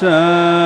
生。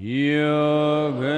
Yoga.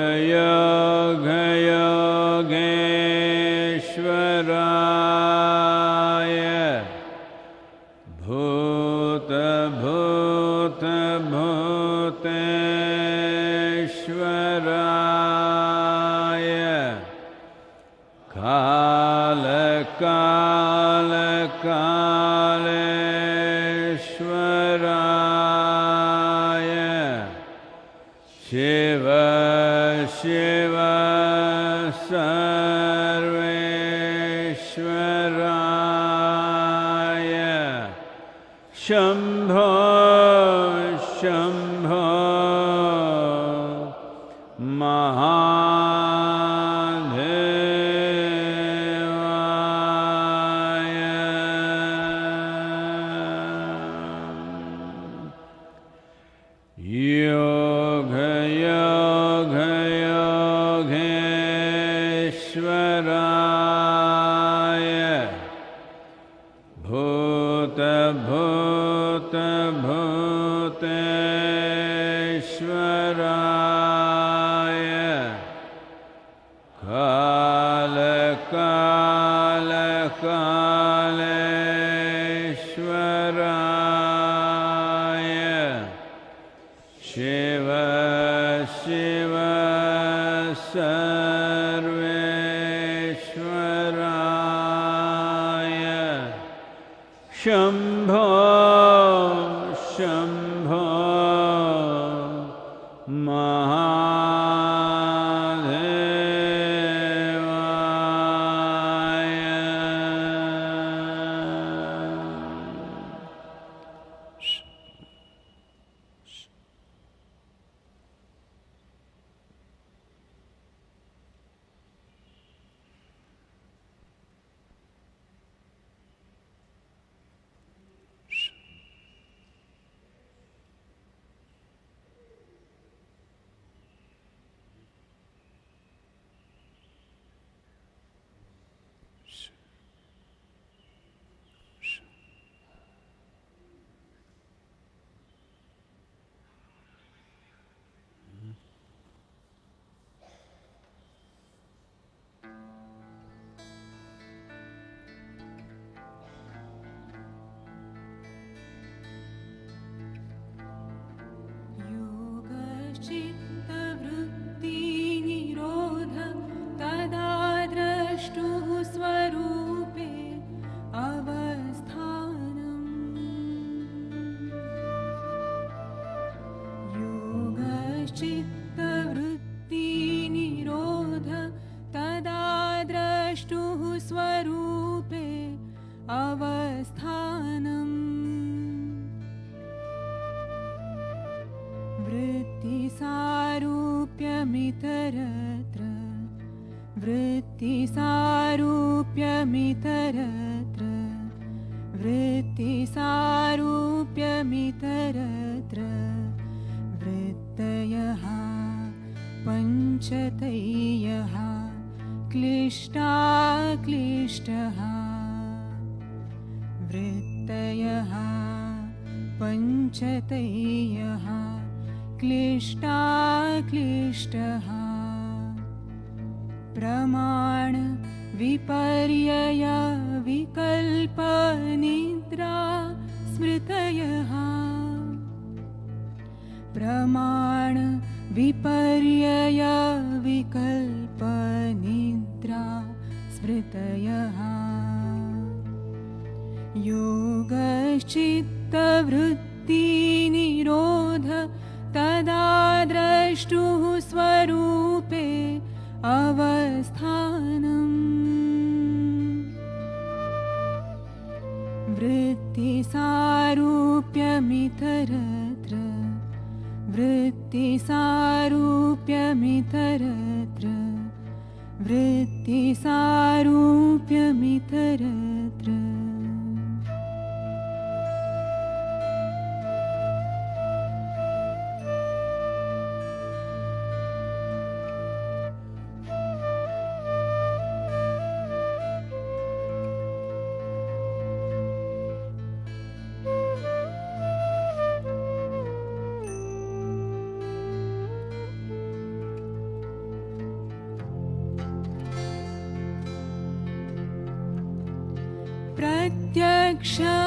Shine.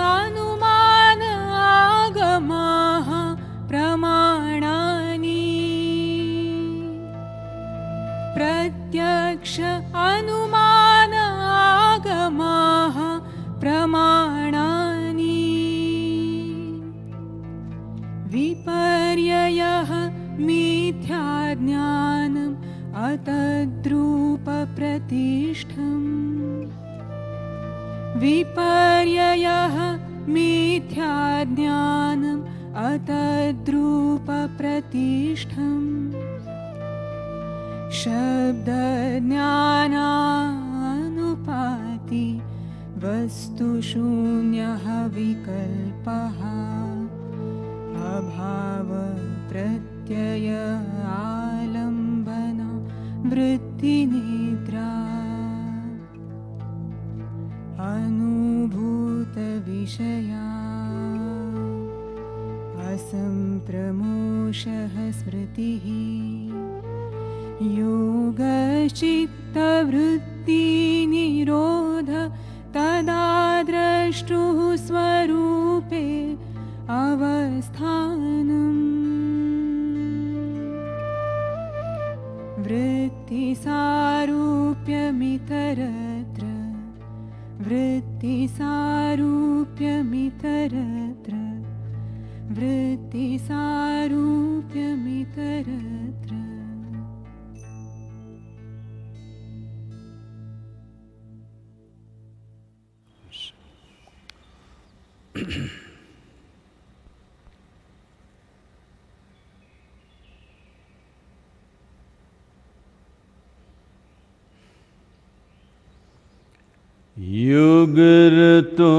युग ऋतु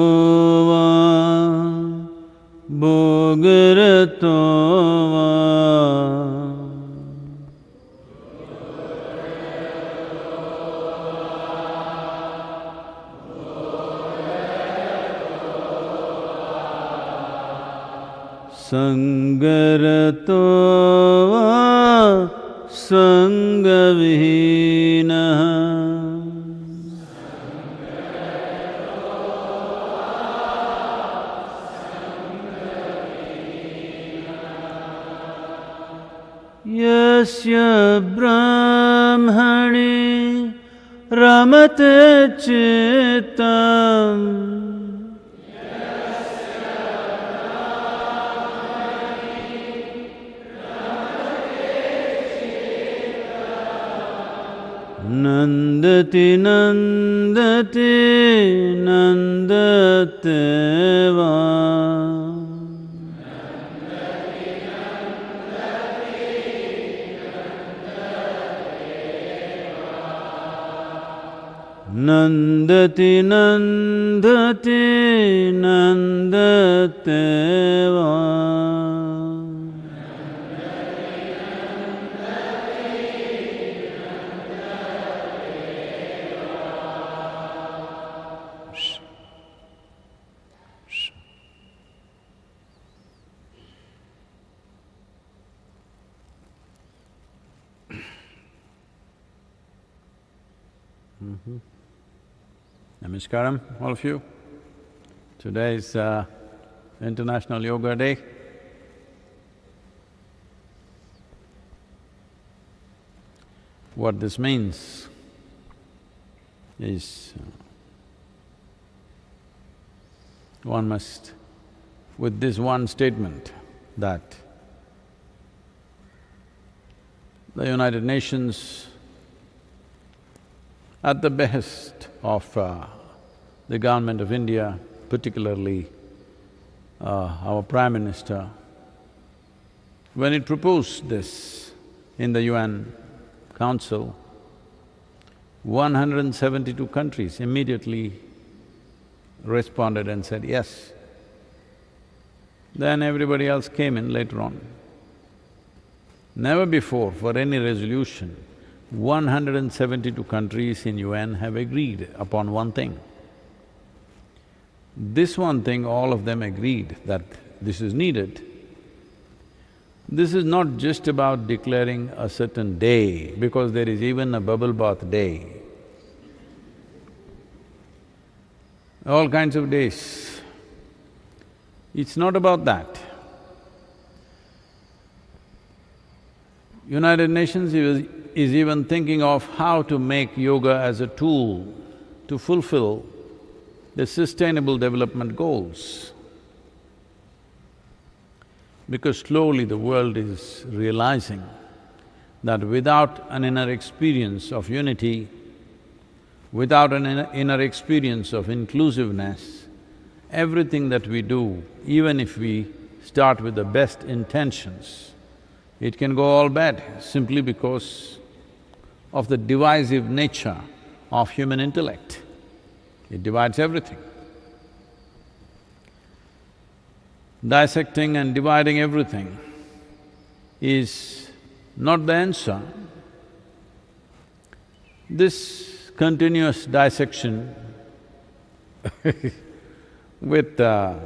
नन्दति नन्दति नन्दते वा। Of you. Today is uh, International Yoga Day. What this means is uh, one must, with this one statement that the United Nations at the behest of uh, the government of India, particularly uh, our Prime Minister, when it proposed this in the UN Council, 172 countries immediately responded and said yes. Then everybody else came in later on. Never before for any resolution, 172 countries in UN have agreed upon one thing. This one thing, all of them agreed that this is needed. This is not just about declaring a certain day, because there is even a bubble bath day. All kinds of days. It's not about that. United Nations is, is even thinking of how to make yoga as a tool to fulfill the sustainable development goals. Because slowly the world is realizing that without an inner experience of unity, without an inner, experience of inclusiveness, everything that we do, even if we start with the best intentions, it can go all bad simply because of the divisive nature of human intellect. It divides everything. Dissecting and dividing everything is not the answer. This continuous dissection with uh,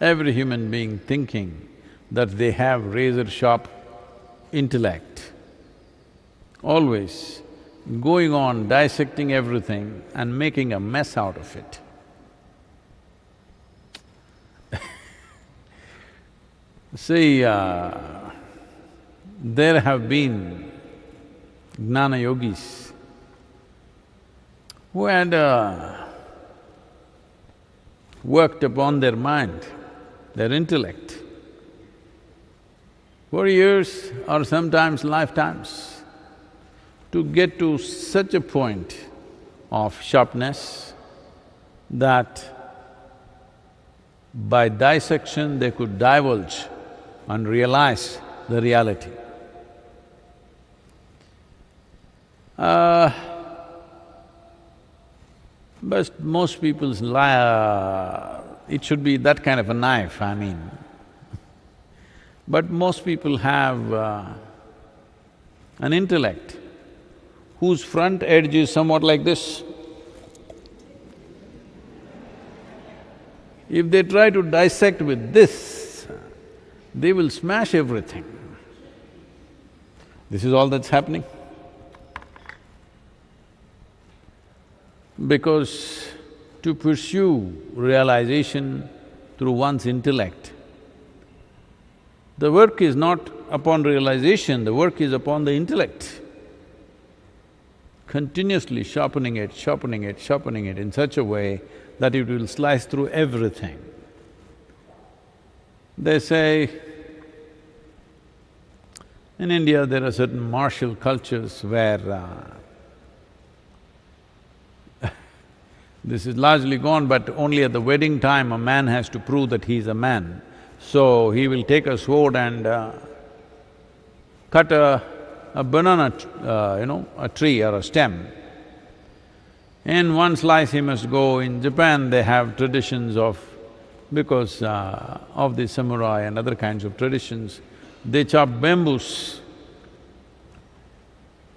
every human being thinking that they have razor-sharp intellect, always going on dissecting everything and making a mess out of it. See, uh, there have been jnana yogis who had uh, worked upon their mind, their intellect, for years or sometimes lifetimes, to get to such a point of sharpness that by dissection they could divulge and realize the reality. Uh, but most people's li- uh, it should be that kind of a knife, I mean. But most people have uh, an intellect whose front edge is somewhat like this. If they try to dissect with this, they will smash everything. This is all that's happening. Because to pursue realization through one's intellect, the work is not upon realization, the work is upon the intellect. Continuously sharpening it, sharpening it, sharpening it in such a way that it will slice through everything. They say, in India there are certain martial cultures where uh, this is largely gone, but only at the wedding time a man has to prove that he is a man. So he will take a sword and uh, cut a, a banana, uh, you know, a tree or a stem In one slice he must go, in Japan they have traditions of, because uh, of the samurai and other kinds of traditions, they chop bamboos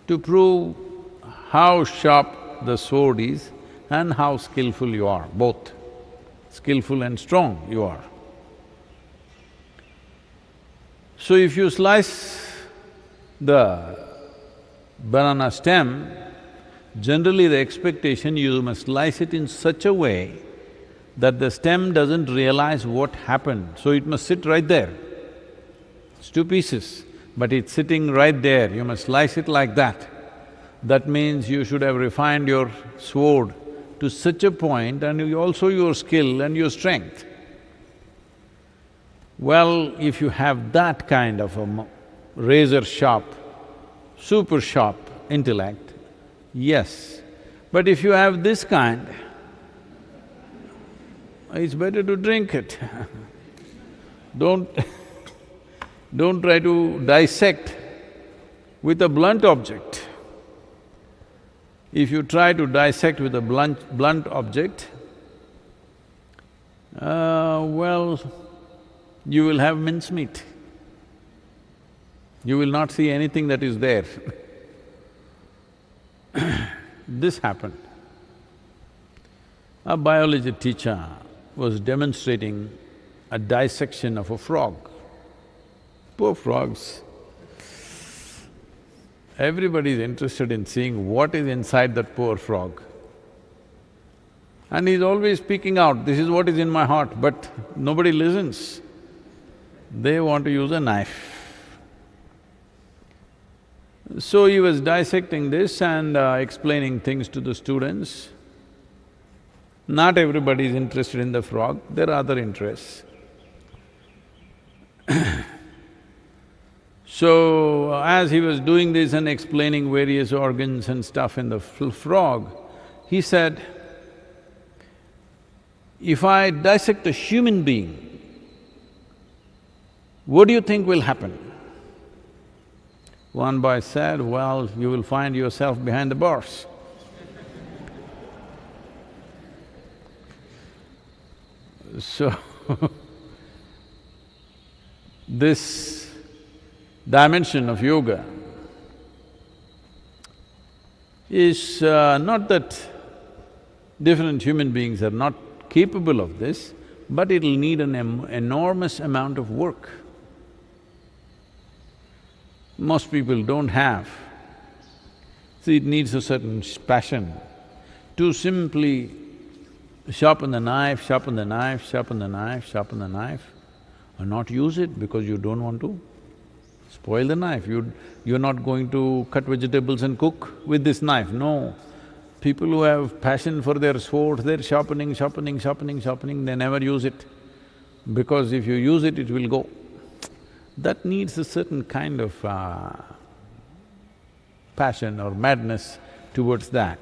to prove how sharp the sword is and how skillful you are, both skillful and strong you are. So if you slice the banana stem, generally the expectation you must slice it in such a way that the stem doesn't realize what happened, so it must sit right there. It's two pieces, but it's sitting right there, you must slice it like that. That means you should have refined your sword to such a point and also your skill and your strength. Well, if you have that kind of a razor sharp, super sharp intellect, yes. But if you have this kind, it's better to drink it. don't don't try to dissect with a blunt object. If you try to dissect with a blunt, blunt object, uh, well, you will have mincemeat. You will not see anything that is there. this happened. A biology teacher was demonstrating a dissection of a frog. Poor frogs. Everybody is interested in seeing what is inside that poor frog. And he's always speaking out, this is what is in my heart, but nobody listens. They want to use a knife. So he was dissecting this and uh, explaining things to the students. Not everybody is interested in the frog, there are other interests. so, as he was doing this and explaining various organs and stuff in the frog, he said, if I dissect a human being, what do you think will happen? One boy said, well, you will find yourself behind the bars. so, this dimension of yoga is uh, not that different human beings are not capable of this, but it'll need an enormous amount of work most people don't have. See, it needs a certain passion to simply sharpen the knife, sharpen the knife, sharpen the knife, sharpen the knife, and not use it because you don't want to spoil the knife. You… you're not going to cut vegetables and cook with this knife, no. People who have passion for their sport, they're sharpening, sharpening, sharpening, sharpening, they never use it. Because if you use it, it will go that needs a certain kind of uh, passion or madness towards that.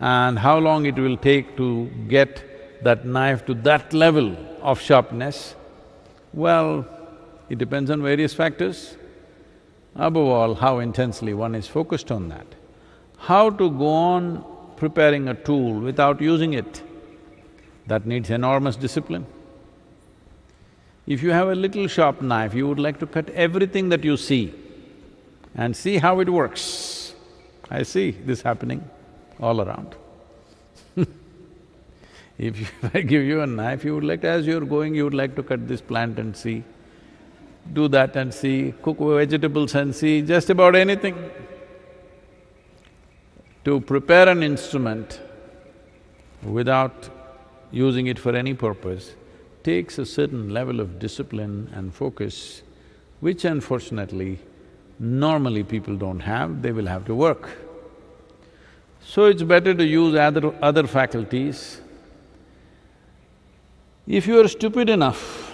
And how long it will take to get that knife to that level of sharpness, well, it depends on various factors. Above all, how intensely one is focused on that. How to go on preparing a tool without using it, that needs enormous discipline. If you have a little sharp knife, you would like to cut everything that you see and see how it works. I see this happening all around. if, you, I give you a knife, you would like, to, as you're going, you would like to cut this plant and see, do that and see, cook vegetables and see, just about anything. To prepare an instrument without using it for any purpose takes a certain level of discipline and focus, which unfortunately, normally people don't have, they will have to work. So it's better to use other, other faculties. If you are stupid enough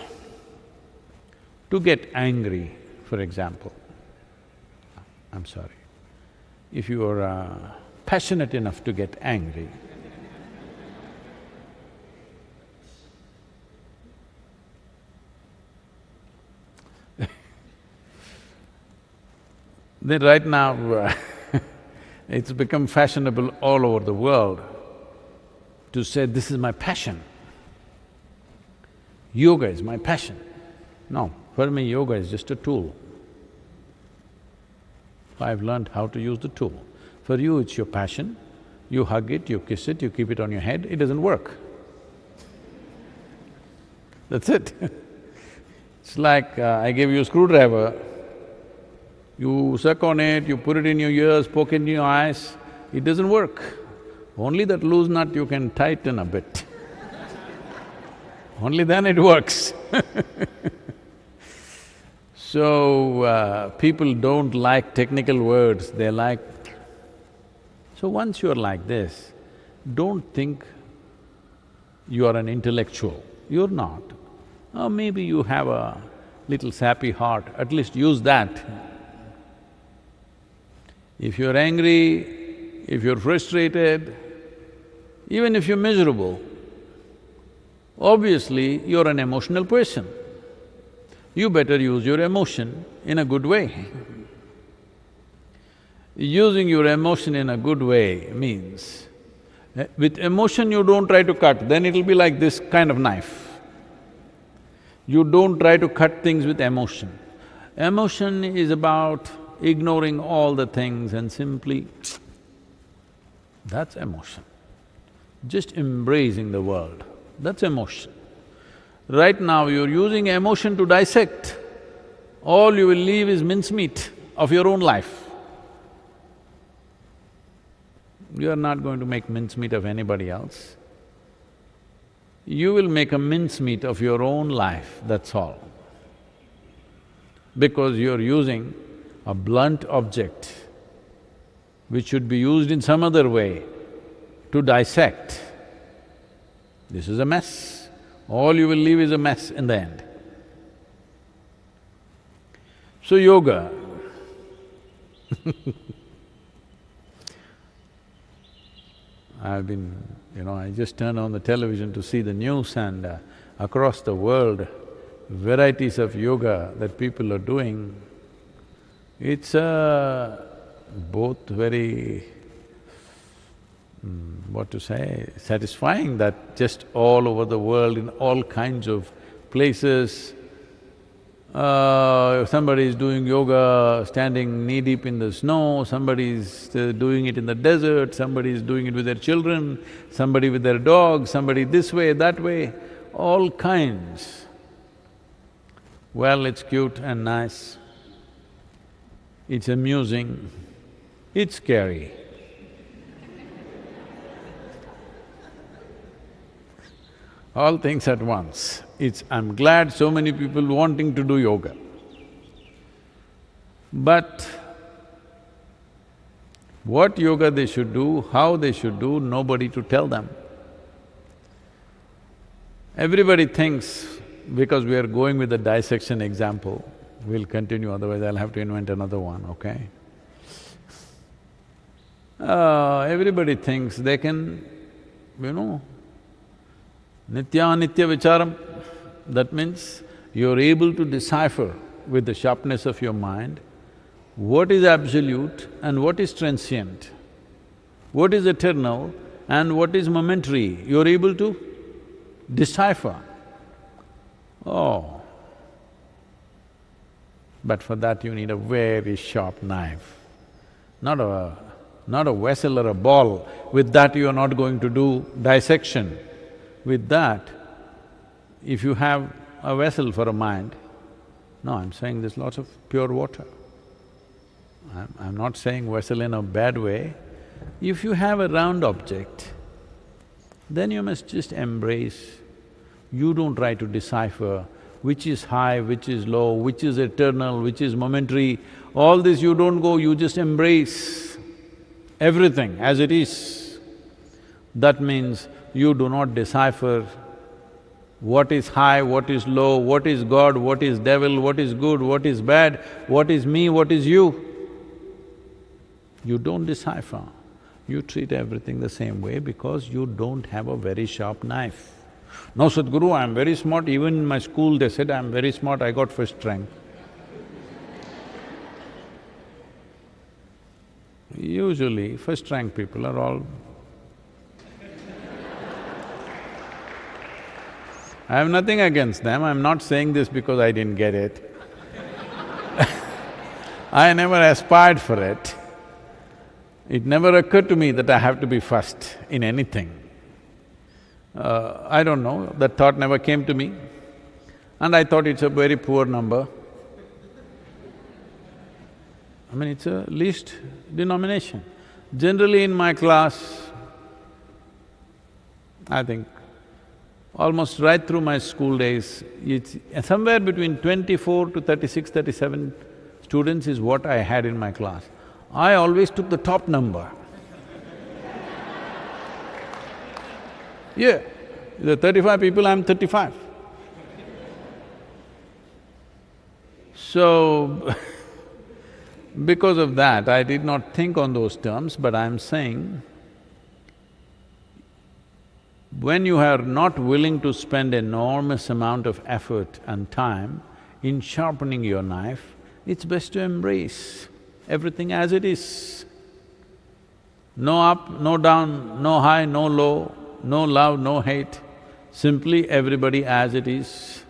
to get angry, for example, I'm sorry, if you are uh, passionate enough to get angry, Then right now, it's become fashionable all over the world to say, this is my passion. Yoga is my passion. No, for me yoga is just a tool. I've learned how to use the tool. For you, it's your passion, you hug it, you kiss it, you keep it on your head, it doesn't work. That's it It's like uh, I gave you a screwdriver, you suck on it, you put it in your ears, poke it in your eyes, it doesn't work. Only that loose nut you can tighten a bit. Only then it works So, uh, people don't like technical words, they like… So once you're like this, don't think you are an intellectual, you're not. Or maybe you have a little sappy heart, at least use that. If you're angry, if you're frustrated, even if you're miserable, obviously you're an emotional person. You better use your emotion in a good way. Using your emotion in a good way means, eh, with emotion you don't try to cut, then it'll be like this kind of knife. You don't try to cut things with emotion. Emotion is about ignoring all the things and simply that's emotion. Just embracing the world, that's emotion. Right now you're using emotion to dissect, all you will leave is mincemeat of your own life. You are not going to make mincemeat of anybody else you will make a mincemeat of your own life, that's all. Because you're using a blunt object which should be used in some other way to dissect. This is a mess. All you will leave is a mess in the end. So yoga I've been you know, I just turn on the television to see the news and uh, across the world, varieties of yoga that people are doing, it's uh, both very, mm, what to say, satisfying that just all over the world in all kinds of places, uh, somebody is doing yoga standing knee-deep in the snow, somebody is uh, doing it in the desert, somebody is doing it with their children, somebody with their dog, somebody this way, that way, all kinds. Well, it's cute and nice, it's amusing, it's scary. all things at once. It's… I'm glad so many people wanting to do yoga. But what yoga they should do, how they should do, nobody to tell them. Everybody thinks, because we are going with the dissection example, we'll continue, otherwise I'll have to invent another one, okay? Uh, everybody thinks they can, you know, Nitya-nitya vicharam, that means you're able to decipher with the sharpness of your mind what is absolute and what is transient, what is eternal and what is momentary, you're able to decipher. Oh, but for that you need a very sharp knife, not a… not a vessel or a ball. With that you are not going to do dissection. With that, if you have a vessel for a mind, no, I'm saying there's lots of pure water. I'm, I'm not saying vessel in a bad way. If you have a round object, then you must just embrace. You don't try to decipher which is high, which is low, which is eternal, which is momentary. All this you don't go, you just embrace everything as it is. That means you do not decipher what is high, what is low, what is God, what is devil, what is good, what is bad, what is me, what is you. You don't decipher. You treat everything the same way because you don't have a very sharp knife. No, Sadhguru, I'm very smart, even in my school they said I'm very smart, I got first rank. Usually, first rank people are all I have nothing against them, I'm not saying this because I didn't get it. I never aspired for it. It never occurred to me that I have to be first in anything. Uh, I don't know, that thought never came to me. And I thought it's a very poor number. I mean, it's a least denomination. Generally in my class, I think almost right through my school days, it's somewhere between twenty-four to 36, 37 students is what I had in my class. I always took the top number. Yeah, the thirty-five people, I'm thirty-five. So, because of that, I did not think on those terms, but I'm saying, when you are not willing to spend enormous amount of effort and time in sharpening your knife, it's best to embrace everything as it is. No up, no down, no high, no low, no love, no hate, simply everybody as it is.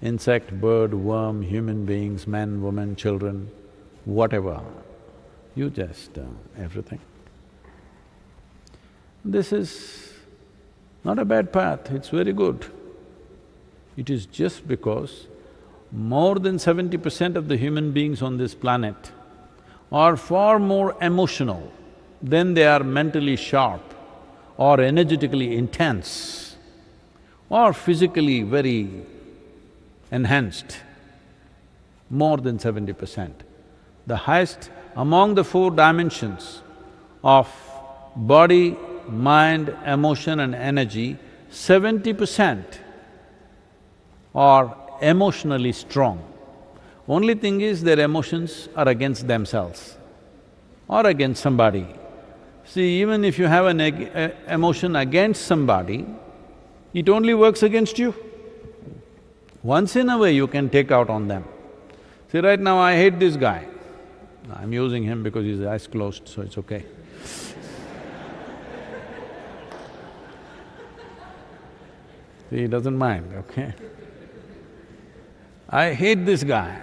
Insect, bird, worm, human beings, men, women, children, whatever, you just… Uh, everything. This is not a bad path, it's very good. It is just because more than seventy percent of the human beings on this planet are far more emotional than they are mentally sharp or energetically intense or physically very enhanced, more than seventy percent. The highest among the four dimensions of body, mind, emotion and energy, seventy percent are emotionally strong. Only thing is their emotions are against themselves or against somebody. See, even if you have an emotion against somebody, it only works against you. Once in a way you can take out on them. See, right now I hate this guy. I'm using him because his eyes closed, so it's okay. See, he doesn't mind, okay? I hate this guy.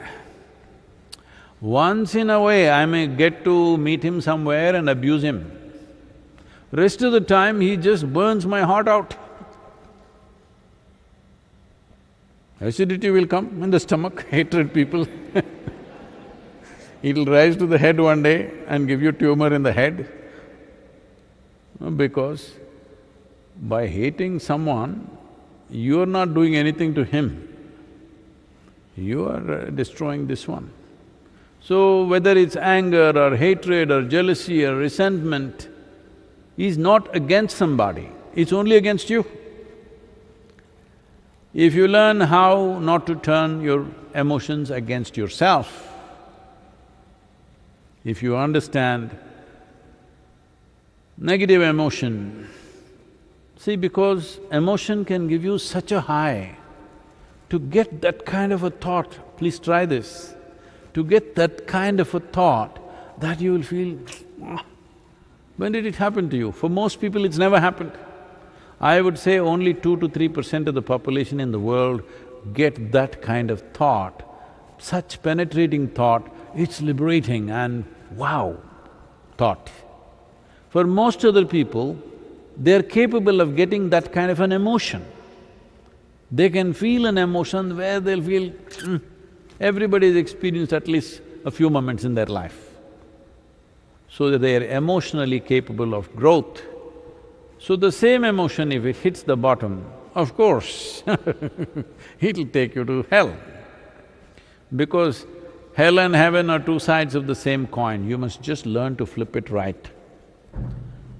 Once in a way, I may get to meet him somewhere and abuse him. Rest of the time, he just burns my heart out. Acidity will come in the stomach, hatred people It'll rise to the head one day and give you tumor in the head. Because by hating someone, you're not doing anything to him you are uh, destroying this one. So whether it's anger or hatred or jealousy or resentment is not against somebody, it's only against you. If you learn how not to turn your emotions against yourself, if you understand negative emotion, see because emotion can give you such a high, to get that kind of a thought, please try this, to get that kind of a thought that you will feel, ah, when did it happen to you? For most people it's never happened. I would say only two to three percent of the population in the world get that kind of thought, such penetrating thought, it's liberating and wow thought. For most other people, they're capable of getting that kind of an emotion. They can feel an emotion where they'll feel, mm, everybody's experienced at least a few moments in their life. So that they are emotionally capable of growth. So the same emotion, if it hits the bottom, of course it'll take you to hell. Because hell and heaven are two sides of the same coin, you must just learn to flip it right.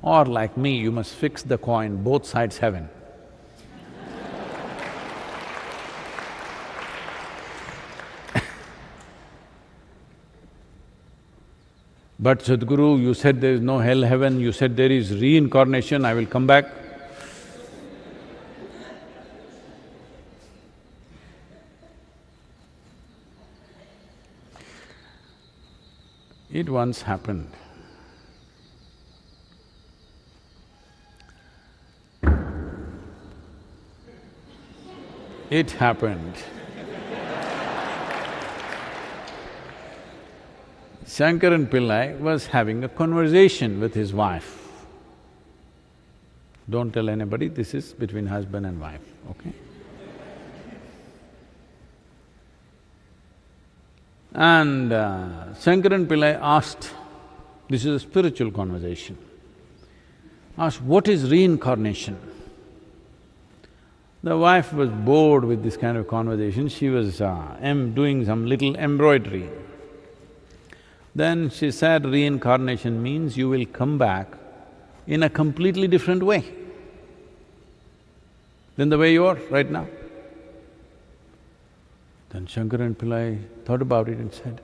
Or like me, you must fix the coin, both sides heaven. But Sadhguru, you said there is no hell, heaven, you said there is reincarnation, I will come back. It once happened. It happened. Shankaran Pillai was having a conversation with his wife. Don't tell anybody, this is between husband and wife, okay? And uh, Shankaran Pillai asked, this is a spiritual conversation, asked, what is reincarnation? The wife was bored with this kind of conversation, she was uh, doing some little embroidery. Then she said reincarnation means you will come back in a completely different way than the way you are right now. Then Shankaran Pillai thought about it and said,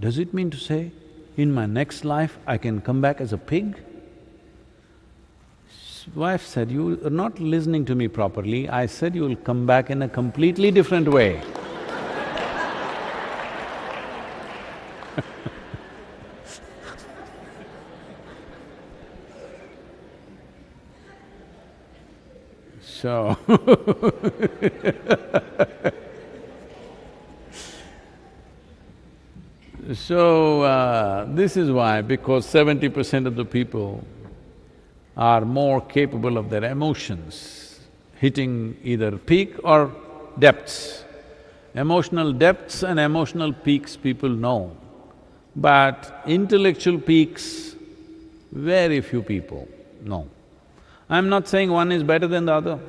does it mean to say, in my next life I can come back as a pig? His wife said, you are not listening to me properly, I said you will come back in a completely different way. So So, uh, this is why, because seventy percent of the people are more capable of their emotions, hitting either peak or depths. Emotional depths and emotional peaks people know, but intellectual peaks, very few people know. I'm not saying one is better than the other.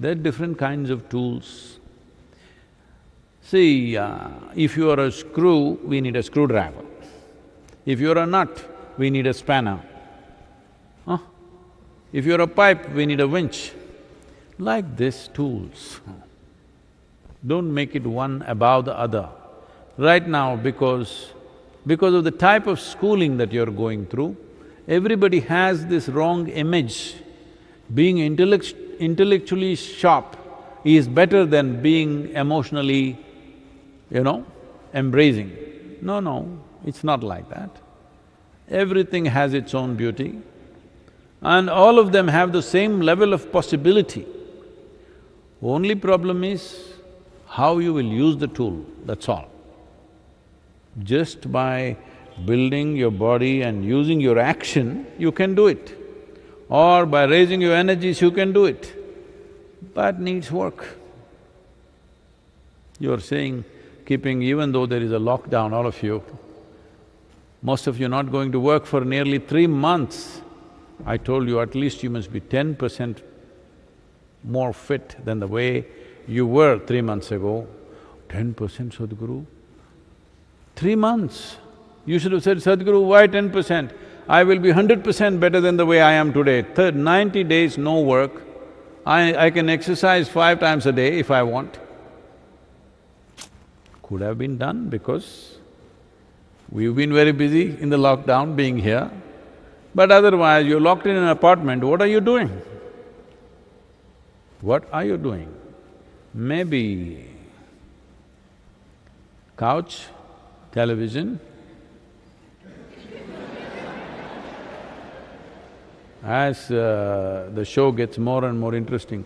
There are different kinds of tools. See, uh, if you are a screw, we need a screwdriver. If you're a nut, we need a spanner. Huh? If you're a pipe, we need a winch. Like this, tools. Don't make it one above the other. Right now, because… because of the type of schooling that you're going through, everybody has this wrong image. Being intellect intellectually sharp is better than being emotionally, you know, embracing. No, no, it's not like that. Everything has its own beauty and all of them have the same level of possibility. Only problem is how you will use the tool, that's all. Just by building your body and using your action, you can do it. Or by raising your energies, you can do it. That needs work. You're saying, keeping… even though there is a lockdown, all of you, most of you not going to work for nearly three months. I told you at least you must be ten percent more fit than the way you were three months ago. Ten percent Sadhguru? Three months. You should have said, Sadhguru, why ten percent? I will be hundred percent better than the way I am today. Third, ninety days no work, I… I can exercise five times a day if I want. Could have been done because we've been very busy in the lockdown being here. But otherwise, you're locked in an apartment, what are you doing? What are you doing? Maybe couch, television, as uh, the show gets more and more interesting.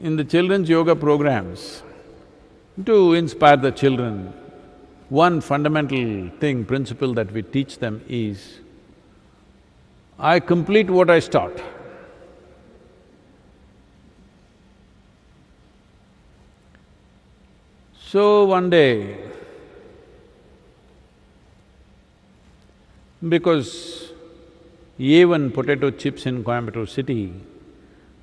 In the children's yoga programs, to inspire the children, one fundamental thing, principle that we teach them is, I complete what I start. So one day, because A1 potato chips in Coimbatore city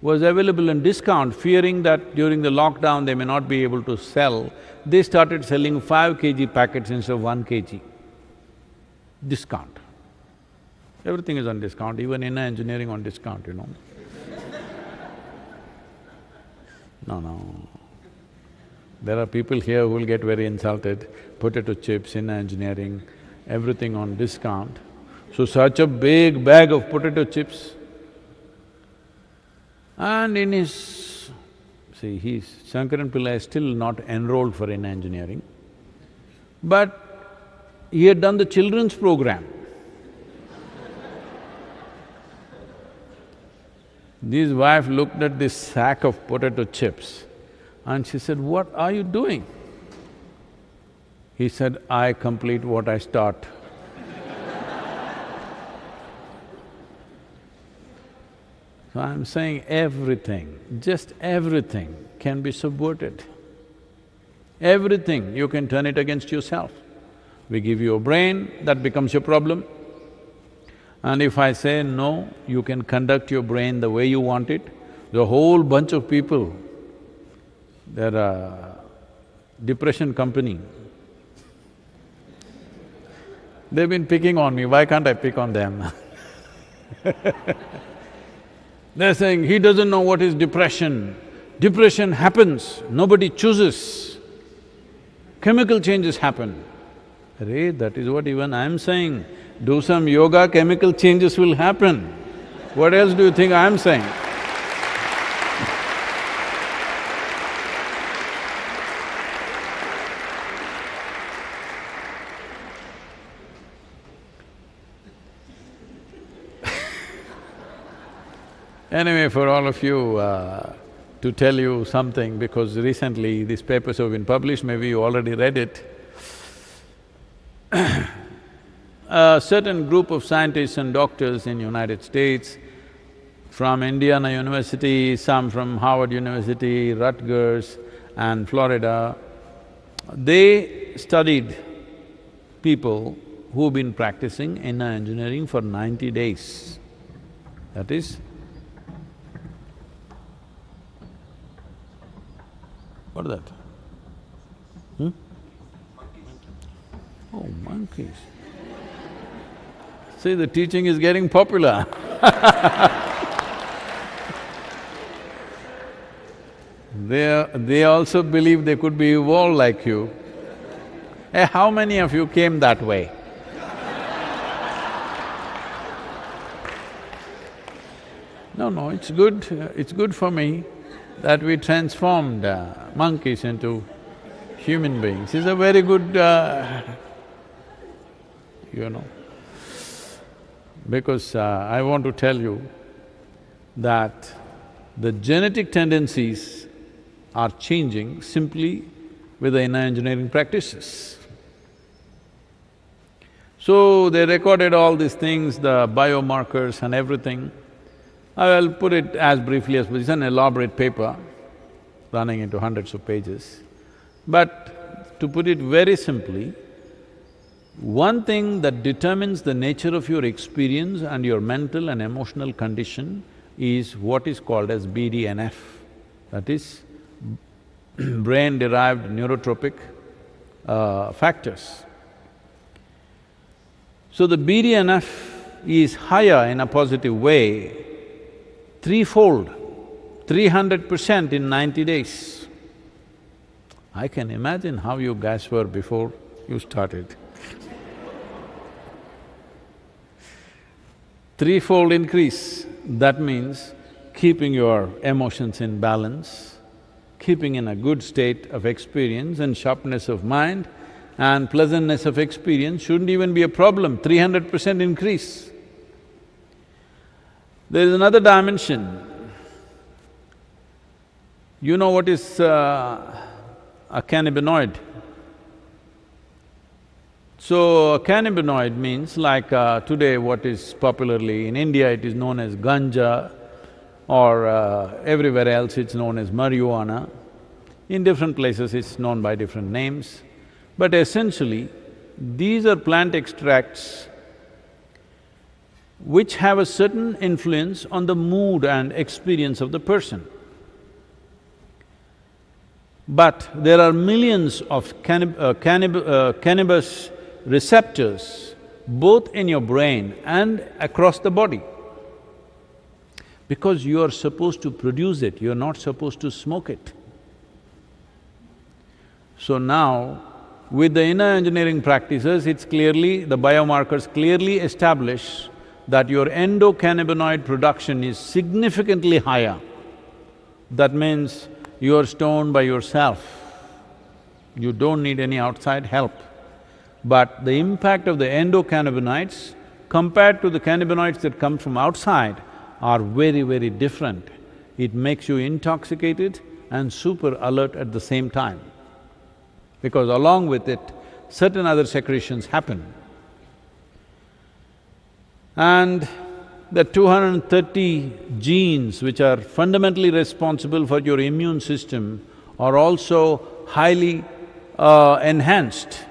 was available in discount, fearing that during the lockdown they may not be able to sell, they started selling five kg packets instead of one kg. Discount. Everything is on discount, even inner engineering on discount, you know. no, no. There are people here who will get very insulted, potato chips inner engineering, everything on discount. So such a big bag of potato chips and in his… see, he's… Shankaran Pillai is still not enrolled for inner engineering, but he had done the children's program. His wife looked at this sack of potato chips and she said, what are you doing? He said, I complete what I start. so I'm saying everything, just everything can be subverted. Everything, you can turn it against yourself. We give you a brain, that becomes your problem. And if I say, no, you can conduct your brain the way you want it, the whole bunch of people, they're a uh, depression company. They've been picking on me, why can't I pick on them? They're saying, he doesn't know what is depression. Depression happens, nobody chooses. Chemical changes happen. Arey, that is what even I'm saying. Do some yoga, chemical changes will happen. What else do you think I'm saying? Anyway, for all of you, uh, to tell you something, because recently these papers have been published, maybe you already read it. a certain group of scientists and doctors in United States, from Indiana University, some from Harvard University, Rutgers and Florida, they studied people who've been practicing inner engineering for ninety days. That is, What that? Hmm? Oh, monkeys. See, the teaching is getting popular They, they also believe they could be evolved like you. Hey, how many of you came that way? No, no, it's good, it's good for me that we transformed uh, monkeys into human beings is a very good, uh, you know. Because uh, I want to tell you that the genetic tendencies are changing simply with the inner engineering practices. So they recorded all these things, the biomarkers and everything. I will put it as briefly as… Possible, it's an elaborate paper running into hundreds of pages. But to put it very simply, one thing that determines the nature of your experience and your mental and emotional condition is what is called as BDNF, that is brain-derived neurotrophic uh, factors. So the BDNF is higher in a positive way threefold, three hundred percent in ninety days. I can imagine how you guys were before you started. Threefold increase, that means keeping your emotions in balance, keeping in a good state of experience and sharpness of mind and pleasantness of experience shouldn't even be a problem, three hundred percent increase. There is another dimension. You know what is uh, a cannabinoid? So, a cannabinoid means like uh, today what is popularly in India it is known as ganja or uh, everywhere else it's known as marijuana. In different places it's known by different names. But essentially, these are plant extracts which have a certain influence on the mood and experience of the person. But there are millions of uh, uh, cannabis receptors both in your brain and across the body. Because you are supposed to produce it, you're not supposed to smoke it. So now, with the inner engineering practices, it's clearly… the biomarkers clearly establish that your endocannabinoid production is significantly higher, that means you are stoned by yourself. You don't need any outside help. But the impact of the endocannabinoids compared to the cannabinoids that come from outside are very, very different. It makes you intoxicated and super alert at the same time. Because along with it, certain other secretions happen. And the 230 genes which are fundamentally responsible for your immune system are also highly uh, enhanced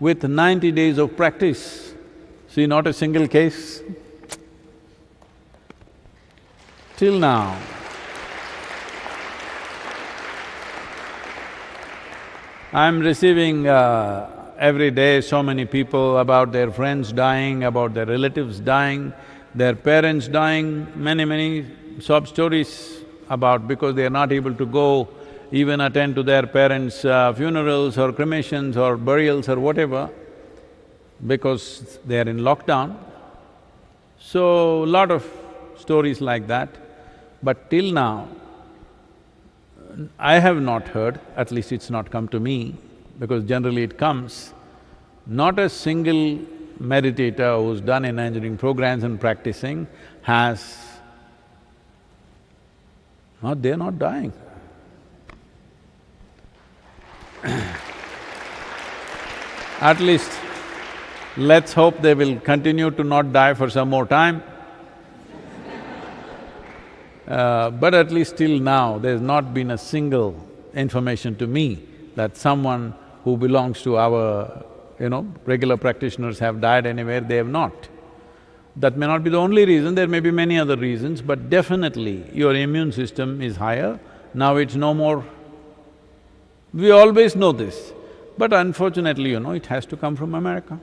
with ninety days of practice. See, not a single case. Till now, I'm receiving uh, every day so many people about their friends dying, about their relatives dying, their parents dying, many, many sob stories about because they are not able to go even attend to their parents' uh, funerals or cremations or burials or whatever, because they are in lockdown. So, lot of stories like that. But till now, I have not heard, at least it's not come to me, because generally it comes, not a single meditator who's done inner engineering programs and practicing has… not… they're not dying. At least, let's hope they will continue to not die for some more time. Uh, but at least till now, there's not been a single information to me that someone who belongs to our, you know, regular practitioners have died anywhere, they have not. That may not be the only reason, there may be many other reasons, but definitely your immune system is higher, now it's no more we always know this, but unfortunately, you know, it has to come from America.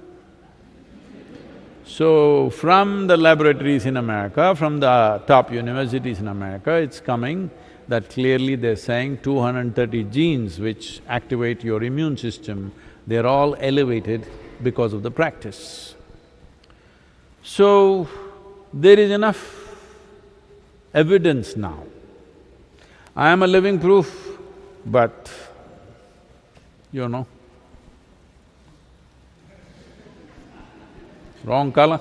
So, from the laboratories in America, from the top universities in America, it's coming that clearly they're saying 230 genes which activate your immune system, they're all elevated because of the practice. So, there is enough evidence now. I am a living proof, but you know. Wrong color.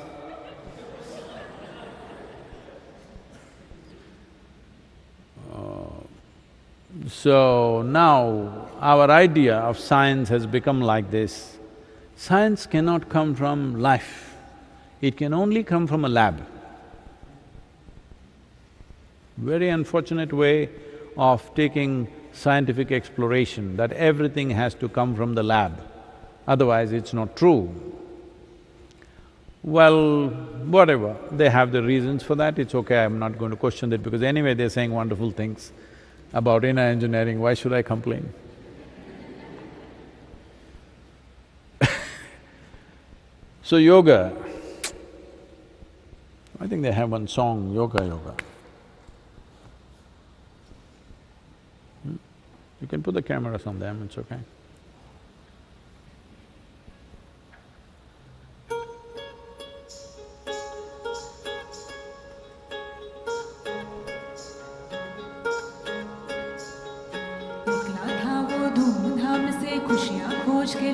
So now, our idea of science has become like this. Science cannot come from life, it can only come from a lab. Very unfortunate way of taking scientific exploration that everything has to come from the lab, otherwise it's not true. Well, whatever, they have the reasons for that, it's okay, I'm not going to question that because anyway they're saying wonderful things about inner engineering, why should I complain? so yoga, I think they have one song, Yoga Yoga. Hmm? You can put the cameras on them, it's okay.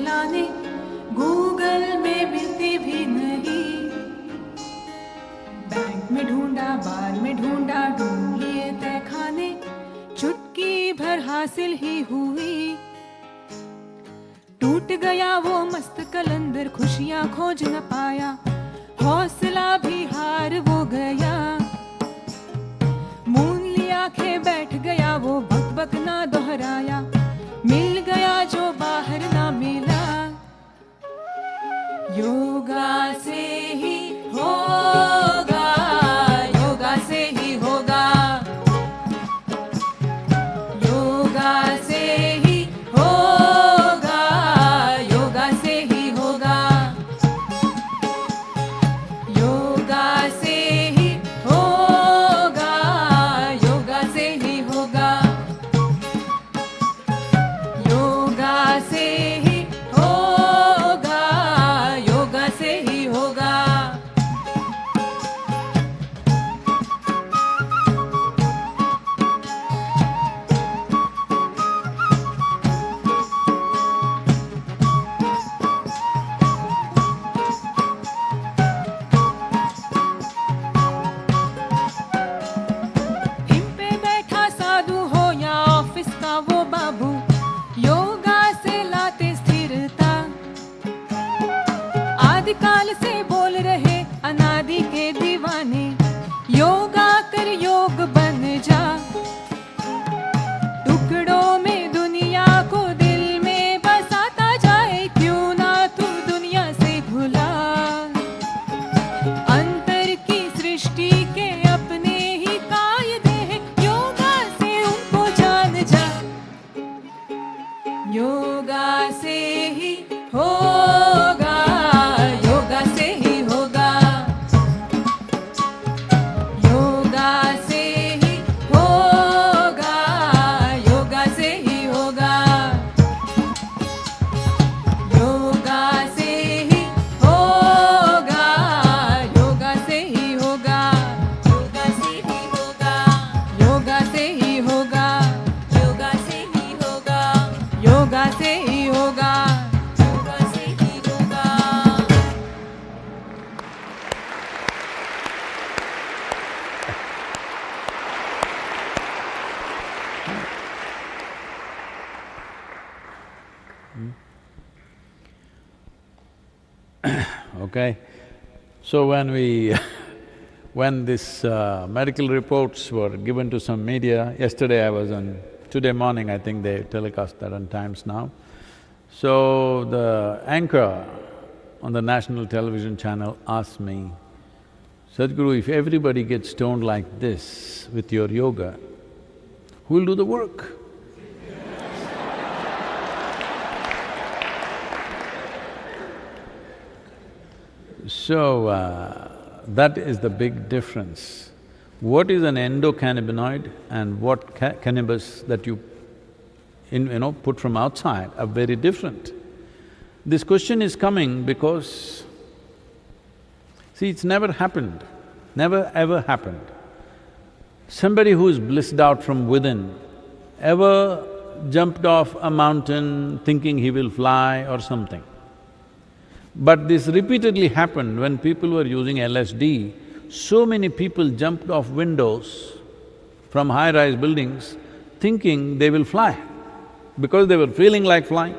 लाने Google में मिलती भी नहीं। Bank में ढूंढा, बार में ढूंढा ढूंढ लिए तय खाने। चुटकी भर हासिल ही हुई। टूट गया वो मस्त कलंदर, खुशियाँ खोज न पाया। हौसला भी हार वो गया। मून लिया खे बैठ गया, वो बक बक ना दोहराया। So when we… when these uh, medical reports were given to some media, yesterday I was on… today morning I think they telecast that on Times Now. So the anchor on the national television channel asked me, Sadhguru, if everybody gets stoned like this with your yoga, who will do the work? So, uh, that is the big difference. What is an endocannabinoid and what ca- cannabis that you, in, you know, put from outside are very different. This question is coming because, see, it's never happened, never ever happened. Somebody who's blissed out from within ever jumped off a mountain thinking he will fly or something. But this repeatedly happened when people were using LSD. So many people jumped off windows from high-rise buildings thinking they will fly because they were feeling like flying.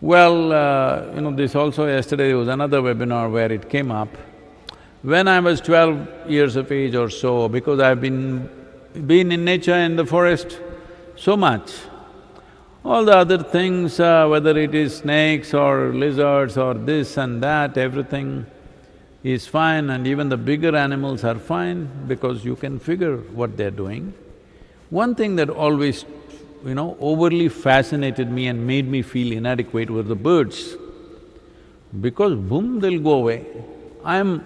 Well, uh, you know, this also yesterday was another webinar where it came up. When I was twelve years of age or so, because I've been… been in nature in the forest so much, all the other things, uh, whether it is snakes or lizards or this and that, everything is fine and even the bigger animals are fine because you can figure what they're doing. One thing that always, you know, overly fascinated me and made me feel inadequate were the birds. Because boom, they'll go away. I'm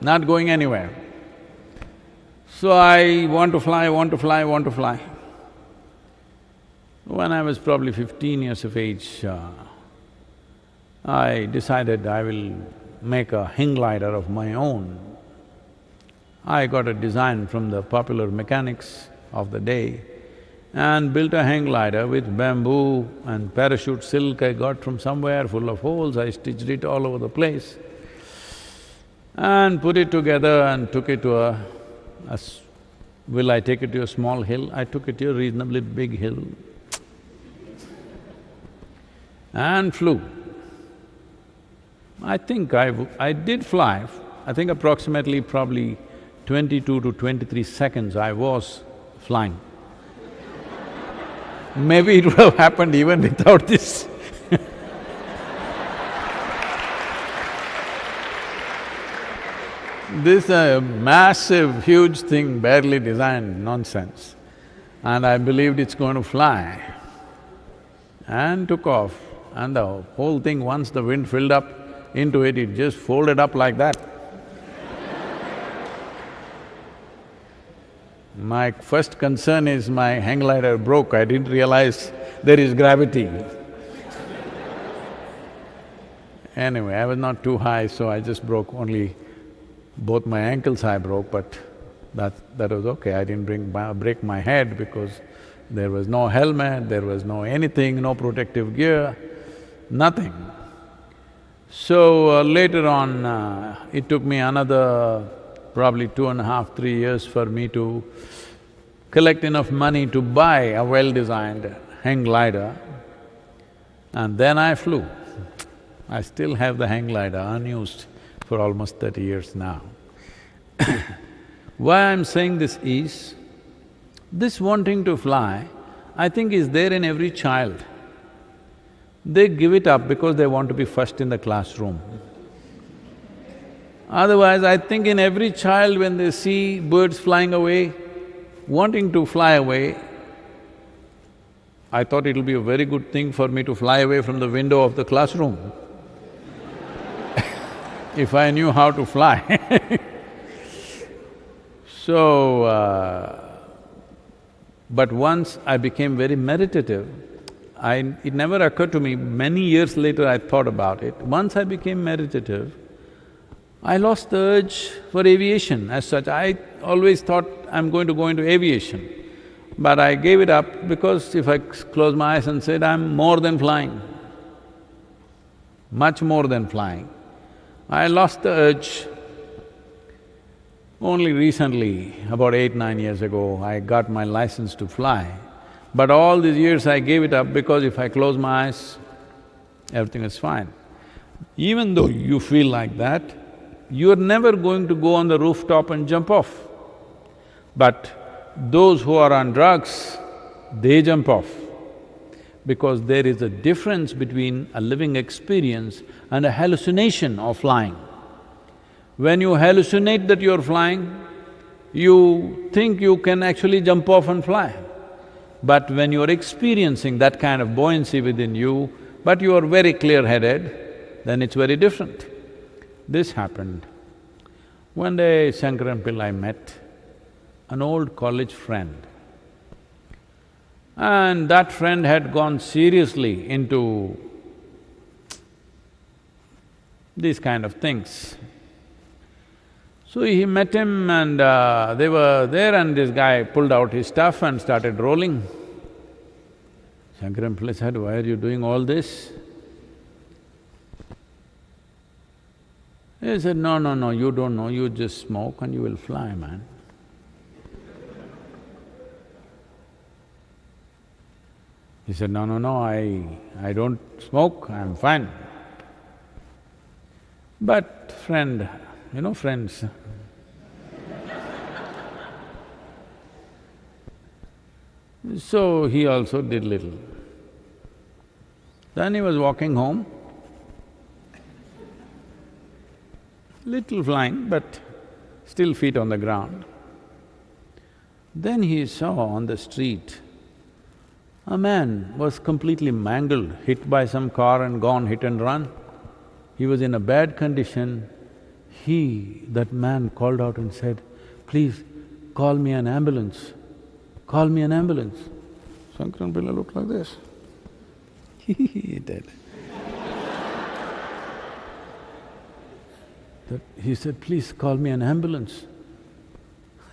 not going anywhere. So I want to fly, want to fly, want to fly. When I was probably fifteen years of age, uh, I decided I will make a hang glider of my own. I got a design from the popular mechanics of the day and built a hang glider with bamboo and parachute silk I got from somewhere full of holes, I stitched it all over the place and put it together and took it to a, a will I take it to a small hill? I took it to a reasonably big hill and flew. I think I… I did fly, I think approximately probably twenty-two to twenty-three seconds I was flying. Maybe it would have happened even without this This uh, massive, huge thing, barely designed nonsense. And I believed it's going to fly and took off. And the whole thing, once the wind filled up into it, it just folded up like that. My first concern is my hang glider broke, I didn't realize there is gravity. Anyway, I was not too high, so I just broke only both my ankles I broke, but that… that was okay. I didn't bring break my head because there was no helmet, there was no anything, no protective gear, nothing. So uh, later on, uh, it took me another probably two and a half, three years for me to collect enough money to buy a well-designed hang glider. and then I flew. I still have the hang glider unused for almost thirty years now. Why I'm saying this is, this wanting to fly, I think is there in every child. They give it up because they want to be first in the classroom. Otherwise, I think in every child when they see birds flying away, wanting to fly away, I thought it'll be a very good thing for me to fly away from the window of the classroom if I knew how to fly So, uh, but once I became very meditative, I… it never occurred to me, many years later I thought about it. Once I became meditative, I lost the urge for aviation as such. I always thought I'm going to go into aviation, but I gave it up because if I close my eyes and said, I'm more than flying, much more than flying, I lost the urge. Only recently, about eight, nine years ago, I got my license to fly. But all these years I gave it up because if I close my eyes, everything is fine. Even though you feel like that, you're never going to go on the rooftop and jump off. But those who are on drugs, they jump off because there is a difference between a living experience and a hallucination of flying. When you hallucinate that you're flying, you think you can actually jump off and fly. But when you're experiencing that kind of buoyancy within you, but you are very clear-headed, then it's very different. This happened. One day Shankaran Pillai met an old college friend. And that friend had gone seriously into these kind of things. So he met him and uh, they were there and this guy pulled out his stuff and started rolling. Shankaran Pillai said, why are you doing all this? He said, no, no, no, you don't know, you just smoke and you will fly, man. He said, no, no, no, I… I don't smoke, I'm fine. But friend, you know friends, So he also did little. Then he was walking home, little flying but still feet on the ground. Then he saw on the street, a man was completely mangled, hit by some car and gone hit and run. He was in a bad condition. He, that man called out and said, please call me an ambulance call me an ambulance. Shankaran Pillai looked like this. he did. that he said, please call me an ambulance.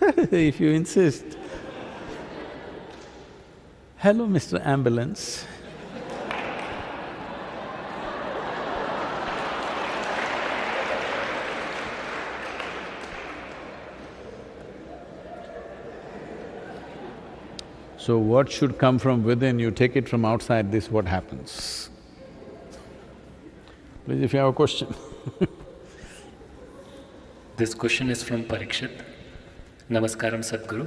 if you insist. Hello, Mr. Ambulance. So what should come from within, you take it from outside, this what happens. Please, if you have a question This question is from Parikshit. Namaskaram Sadhguru.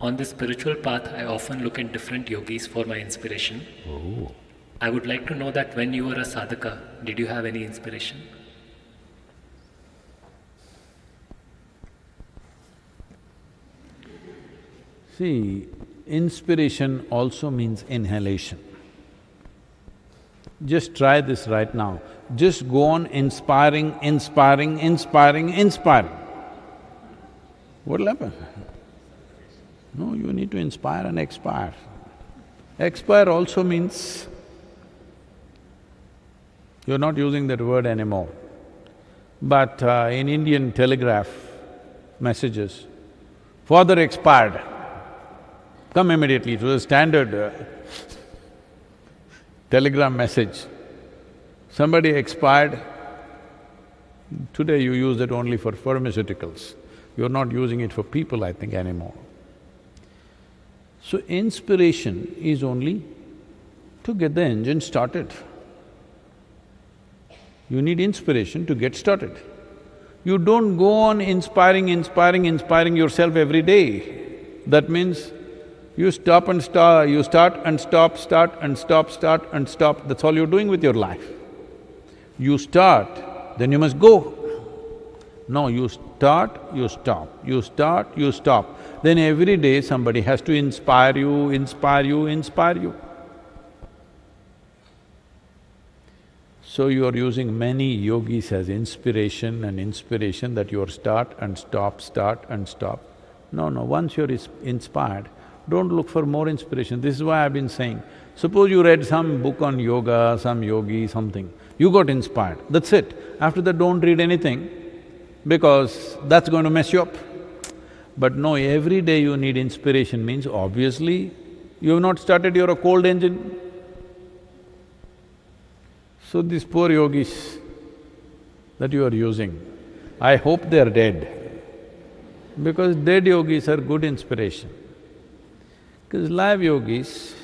On the spiritual path, I often look at different yogis for my inspiration. Oh. I would like to know that when you were a sadhaka, did you have any inspiration? See, inspiration also means inhalation. Just try this right now. Just go on inspiring, inspiring, inspiring, inspiring. What'll happen? No, you need to inspire and expire. Expire also means you're not using that word anymore. But uh, in Indian telegraph messages, father expired, come immediately to the standard uh, telegram message. Somebody expired, today you use it only for pharmaceuticals. You're not using it for people, I think, anymore. So inspiration is only to get the engine started. You need inspiration to get started. You don't go on inspiring, inspiring, inspiring yourself every day. That means you stop and start, you start and stop, start and stop, start and stop, that's all you're doing with your life. You start, then you must go. No, you start, you stop, you start, you stop. Then every day somebody has to inspire you, inspire you, inspire you. So you are using many yogis as inspiration and inspiration that you are start and stop, start and stop. No, no, once you're inspired, don't look for more inspiration. This is why I've been saying, suppose you read some book on yoga, some yogi, something, you got inspired, that's it. After that, don't read anything because that's going to mess you up. But no, every day you need inspiration means obviously you have not started your cold engine. So these poor yogis that you are using, I hope they are dead because dead yogis are good inspiration. Because live yogis,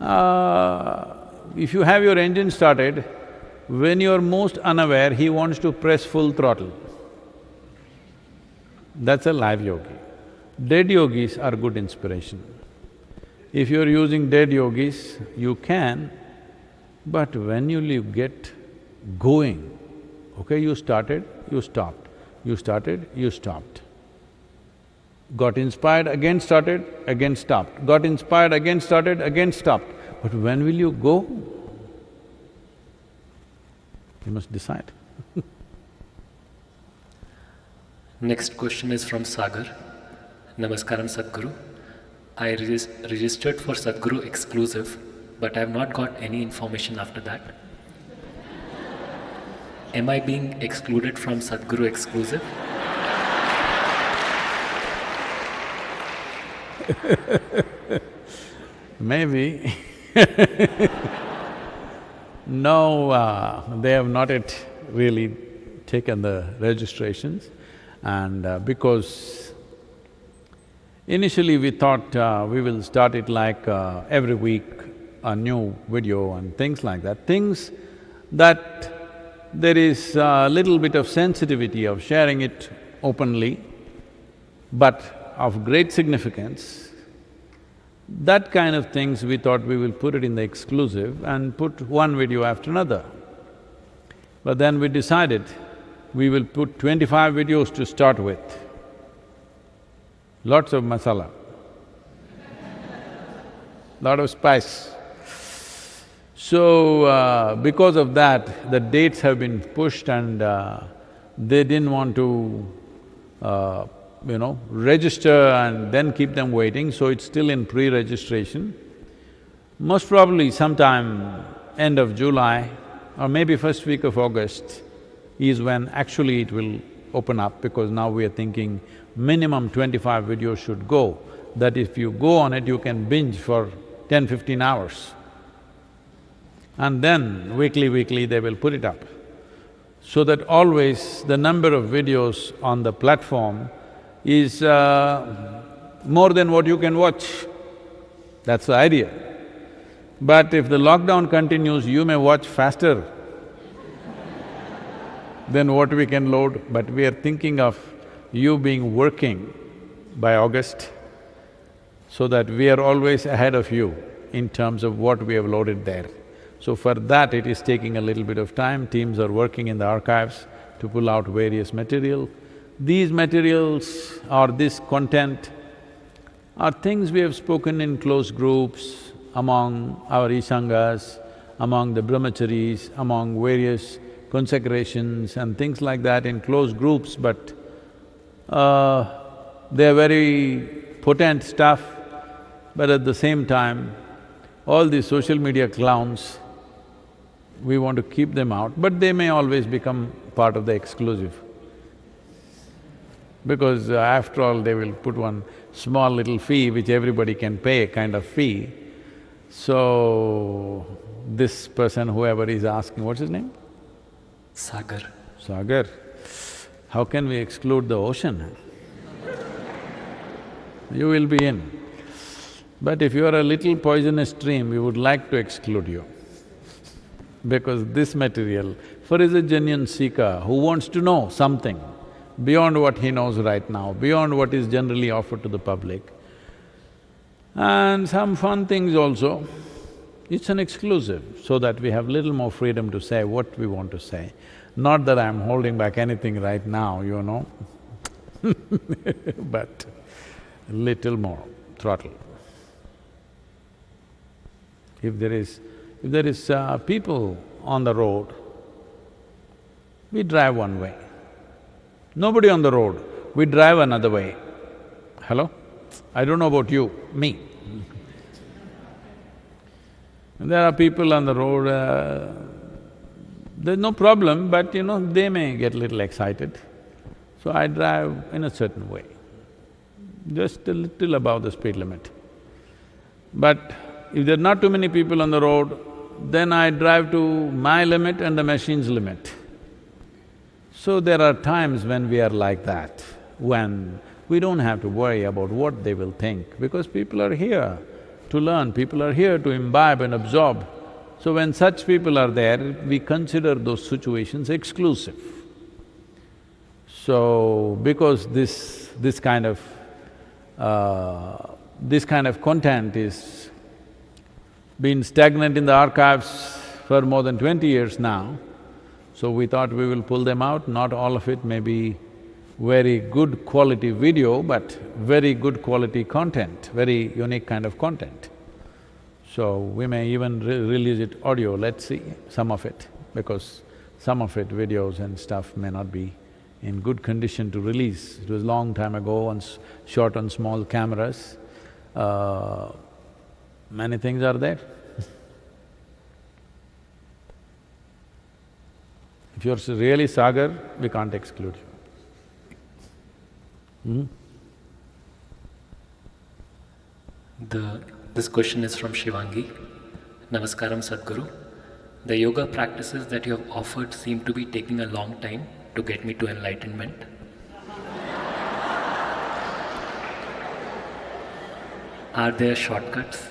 uh, if you have your engine started, when you are most unaware, he wants to press full throttle. That's a live yogi. Dead yogis are good inspiration. If you're using dead yogis, you can, but when you leave, get going, okay, you started, you stopped, you started, you stopped. Got inspired, again started, again stopped. Got inspired, again started, again stopped. But when will you go? You must decide. Next question is from Sagar. Namaskaram Sadhguru. I regis- registered for Sadhguru exclusive, but I have not got any information after that. Am I being excluded from Sadhguru exclusive? Maybe. No, uh, they have not yet really taken the registrations. And uh, because initially we thought uh, we will start it like uh, every week a new video and things like that, things that there is a little bit of sensitivity of sharing it openly, but of great significance, that kind of things we thought we will put it in the exclusive and put one video after another. But then we decided we will put twenty-five videos to start with. Lots of masala, lot of spice. So, uh, because of that, the dates have been pushed and uh, they didn't want to uh, you know, register and then keep them waiting, so it's still in pre-registration. Most probably sometime end of July or maybe first week of August is when actually it will open up because now we are thinking minimum twenty-five videos should go, that if you go on it, you can binge for 10, 15 hours. And then weekly, weekly they will put it up. So that always the number of videos on the platform is uh, more than what you can watch. That's the idea. But if the lockdown continues, you may watch faster than what we can load, but we are thinking of you being working by August so that we are always ahead of you in terms of what we have loaded there. So for that, it is taking a little bit of time, teams are working in the archives to pull out various material. These materials or this content are things we have spoken in close groups, among our Ishangas, among the brahmacharis, among various consecrations and things like that in close groups, but uh, they're very potent stuff, but at the same time, all these social media clowns, we want to keep them out, but they may always become part of the exclusive. Because uh, after all, they will put one small little fee which everybody can pay, kind of fee. So, this person, whoever is asking, what's his name? Sagar. Sagar, how can we exclude the ocean? You will be in. But if you are a little poisonous stream, we would like to exclude you. Because this material, for is a genuine seeker who wants to know something beyond what he knows right now, beyond what is generally offered to the public, and some fun things also, it's an exclusive, so that we have little more freedom to say what we want to say. Not that I'm holding back anything right now, you know but little more throttle. If there is… if there is uh, people on the road, we drive one way. Nobody on the road, we drive another way. Hello? I don't know about you, me. there are people on the road, uh, there's no problem, but you know, they may get a little excited. So I drive in a certain way, just a little above the speed limit. But if there are not too many people on the road, then I drive to my limit and the machine's limit. So there are times when we are like that, when we don't have to worry about what they will think, because people are here to learn, people are here to imbibe and absorb. So when such people are there, we consider those situations exclusive. So, because this… this kind of… Uh, this kind of content is been stagnant in the archives for more than twenty years now, so we thought we will pull them out, not all of it may be very good quality video, but very good quality content, very unique kind of content. So we may even re release it audio, let's see, some of it, because some of it, videos and stuff may not be in good condition to release. It was long time ago, on shot on small cameras. Uh, many things are there. If you're really Sagar, we can't exclude you. Hmm? The… this question is from Shivangi. Namaskaram Sadhguru. The yoga practices that you have offered seem to be taking a long time to get me to enlightenment. Are there shortcuts?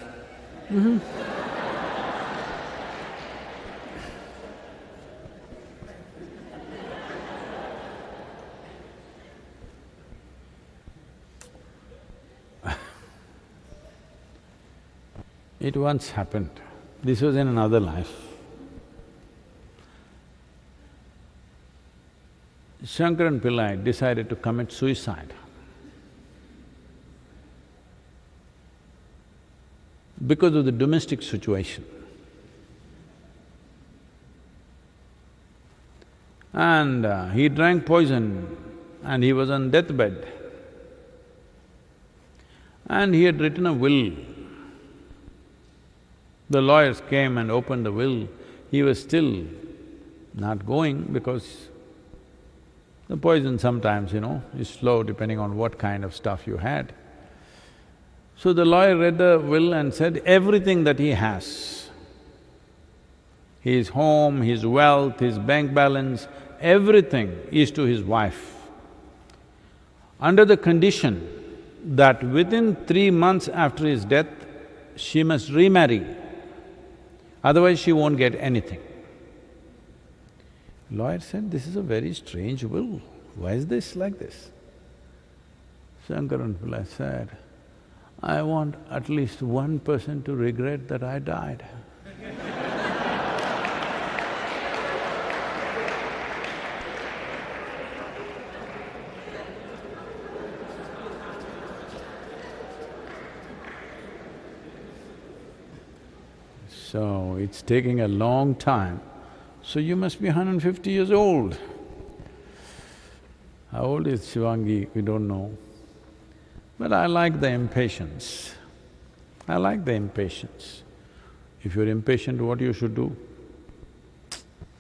It once happened, this was in another life. Shankaran Pillai decided to commit suicide. because of the domestic situation. And uh, he drank poison and he was on deathbed. And he had written a will. The lawyers came and opened the will. He was still not going because the poison sometimes, you know, is slow depending on what kind of stuff you had. So the lawyer read the will and said everything that he has, his home, his wealth, his bank balance, everything is to his wife. Under the condition that within three months after his death, she must remarry, otherwise she won't get anything. Lawyer said, this is a very strange will, why is this like this? Shankaran Pillai said, I want at least one person to regret that I died. So, it's taking a long time, so you must be 150 years old. How old is Shivangi, we don't know. But I like the impatience. I like the impatience. If you're impatient, what you should do?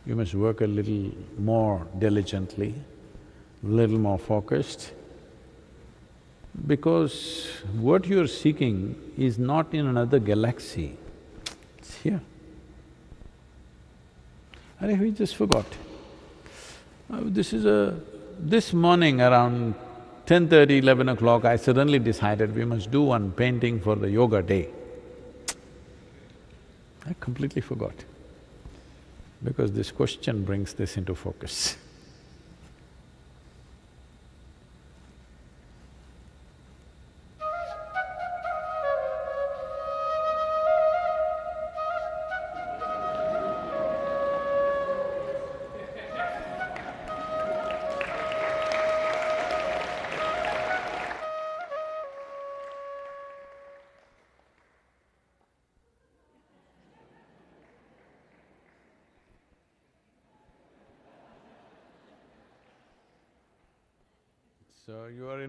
You must work a little more diligently, a little more focused, because what you're seeking is not in another galaxy, here. And we just forgot. Uh, this is a… this morning around 10.30, 11 o'clock, I suddenly decided we must do one painting for the yoga day. I completely forgot, because this question brings this into focus.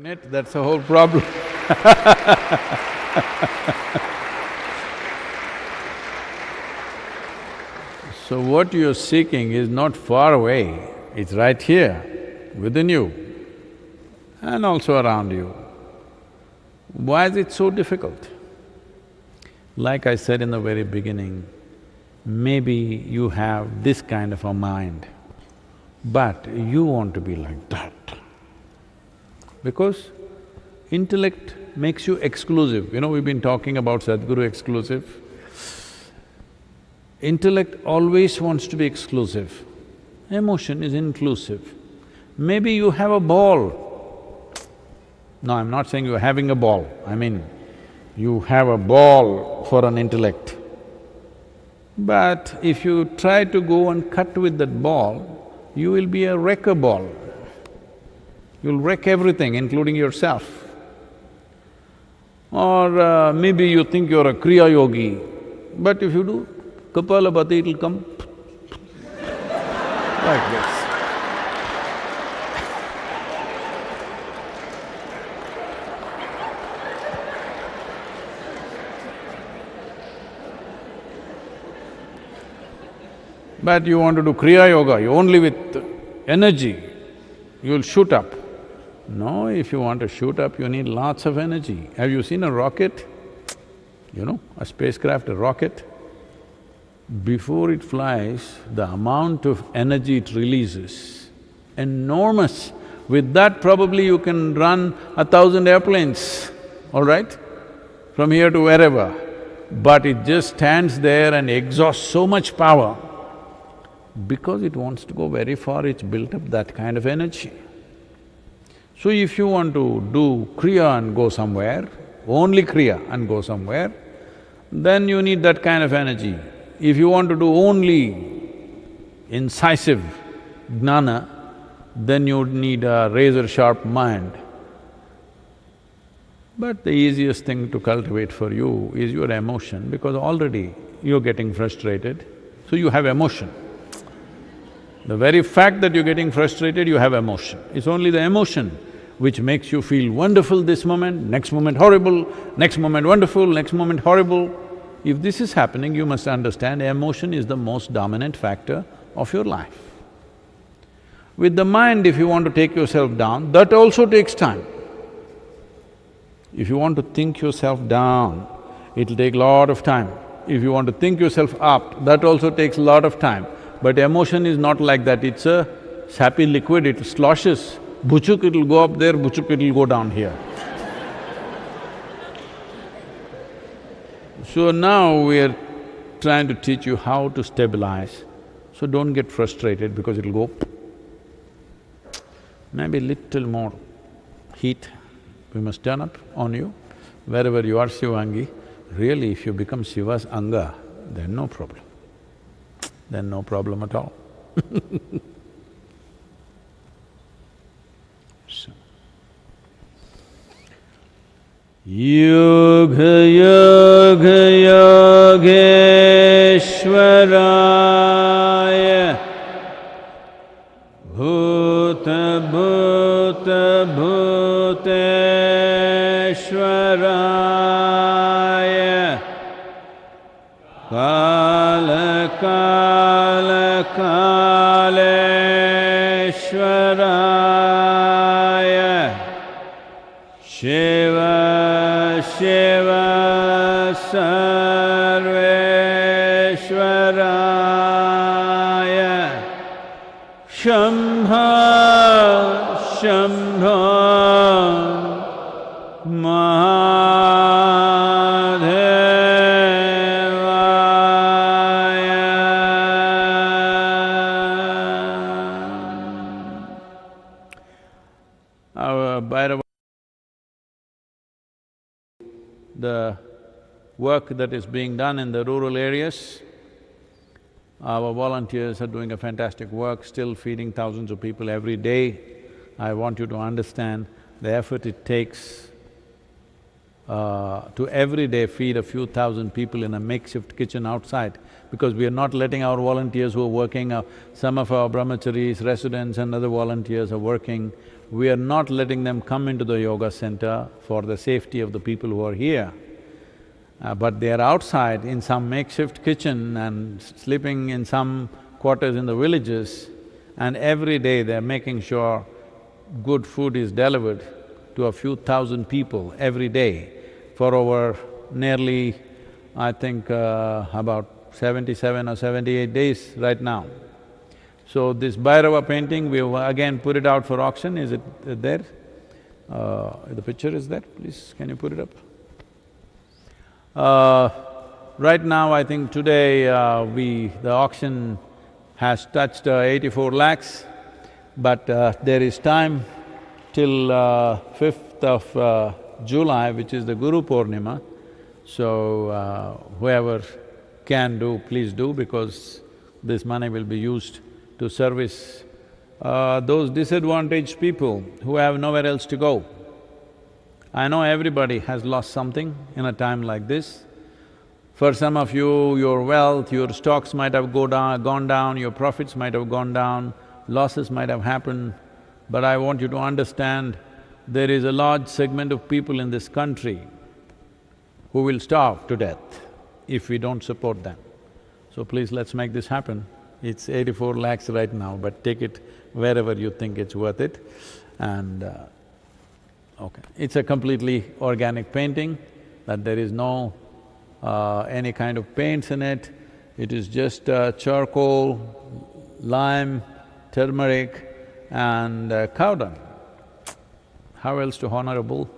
in it, that's the whole problem. so what you're seeking is not far away, it's right here, within you and also around you. Why is it so difficult? Like I said in the very beginning, maybe you have this kind of a mind, but you want to be like that. Because intellect makes you exclusive. You know, we've been talking about Sadhguru exclusive. Intellect always wants to be exclusive. Emotion is inclusive. Maybe you have a ball. No, I'm not saying you're having a ball, I mean, you have a ball for an intellect. But if you try to go and cut with that ball, you will be a wrecker ball. You'll wreck everything, including yourself. Or uh, maybe you think you're a Kriya Yogi, but if you do Kapalabhati, it'll come like this. But you want to do Kriya Yoga, you only with energy, you'll shoot up. No, if you want to shoot up, you need lots of energy. Have you seen a rocket? You know, a spacecraft, a rocket? Before it flies, the amount of energy it releases, enormous. With that, probably you can run a thousand airplanes, all right? From here to wherever. But it just stands there and exhausts so much power. Because it wants to go very far, it's built up that kind of energy. So if you want to do Kriya and go somewhere, only Kriya and go somewhere, then you need that kind of energy. If you want to do only incisive jnana, then you would need a razor-sharp mind. But the easiest thing to cultivate for you is your emotion because already you're getting frustrated, so you have emotion. The very fact that you're getting frustrated, you have emotion. It's only the emotion which makes you feel wonderful this moment, next moment horrible, next moment wonderful, next moment horrible. If this is happening, you must understand emotion is the most dominant factor of your life. With the mind, if you want to take yourself down, that also takes time. If you want to think yourself down, it'll take lot of time. If you want to think yourself up, that also takes a lot of time. But emotion is not like that, it's a sappy liquid, it sloshes. Buchuk, it'll go up there, buchuk, it'll go down here. So now we're trying to teach you how to stabilize, so don't get frustrated because it'll go maybe little more heat we must turn up on you. Wherever you are Shivangi, really if you become Shiva's anga, then no problem then no problem at all yoga yoga Yogeshwara. Work that is being done in the rural areas. Our volunteers are doing a fantastic work, still feeding thousands of people every day. I want you to understand the effort it takes uh, to every day feed a few thousand people in a makeshift kitchen outside because we are not letting our volunteers who are working, uh, some of our brahmacharis, residents and other volunteers are working, we are not letting them come into the yoga center for the safety of the people who are here. Uh, but they are outside in some makeshift kitchen and sleeping in some quarters in the villages and every day they're making sure good food is delivered to a few thousand people every day for over nearly, I think, uh, about seventy-seven or seventy-eight days right now. So this Bhairava painting, we again put it out for auction, is it there? Uh, the picture is there, please, can you put it up? Uh, right now, I think today uh, we… the auction has touched uh, eighty-four lakhs, but uh, there is time till uh, fifth of uh, July, which is the Guru Purnima. So, uh, whoever can do, please do because this money will be used to service uh, those disadvantaged people who have nowhere else to go. I know everybody has lost something in a time like this. For some of you, your wealth, your stocks might have go down, gone down, your profits might have gone down, losses might have happened, but I want you to understand there is a large segment of people in this country who will starve to death if we don't support them. So please, let's make this happen. It's eighty-four lakhs right now, but take it wherever you think it's worth it and uh, Okay, it's a completely organic painting, that there is no uh, any kind of paints in it. It is just uh, charcoal, lime, turmeric and uh, cow dung. How else to honor a bull?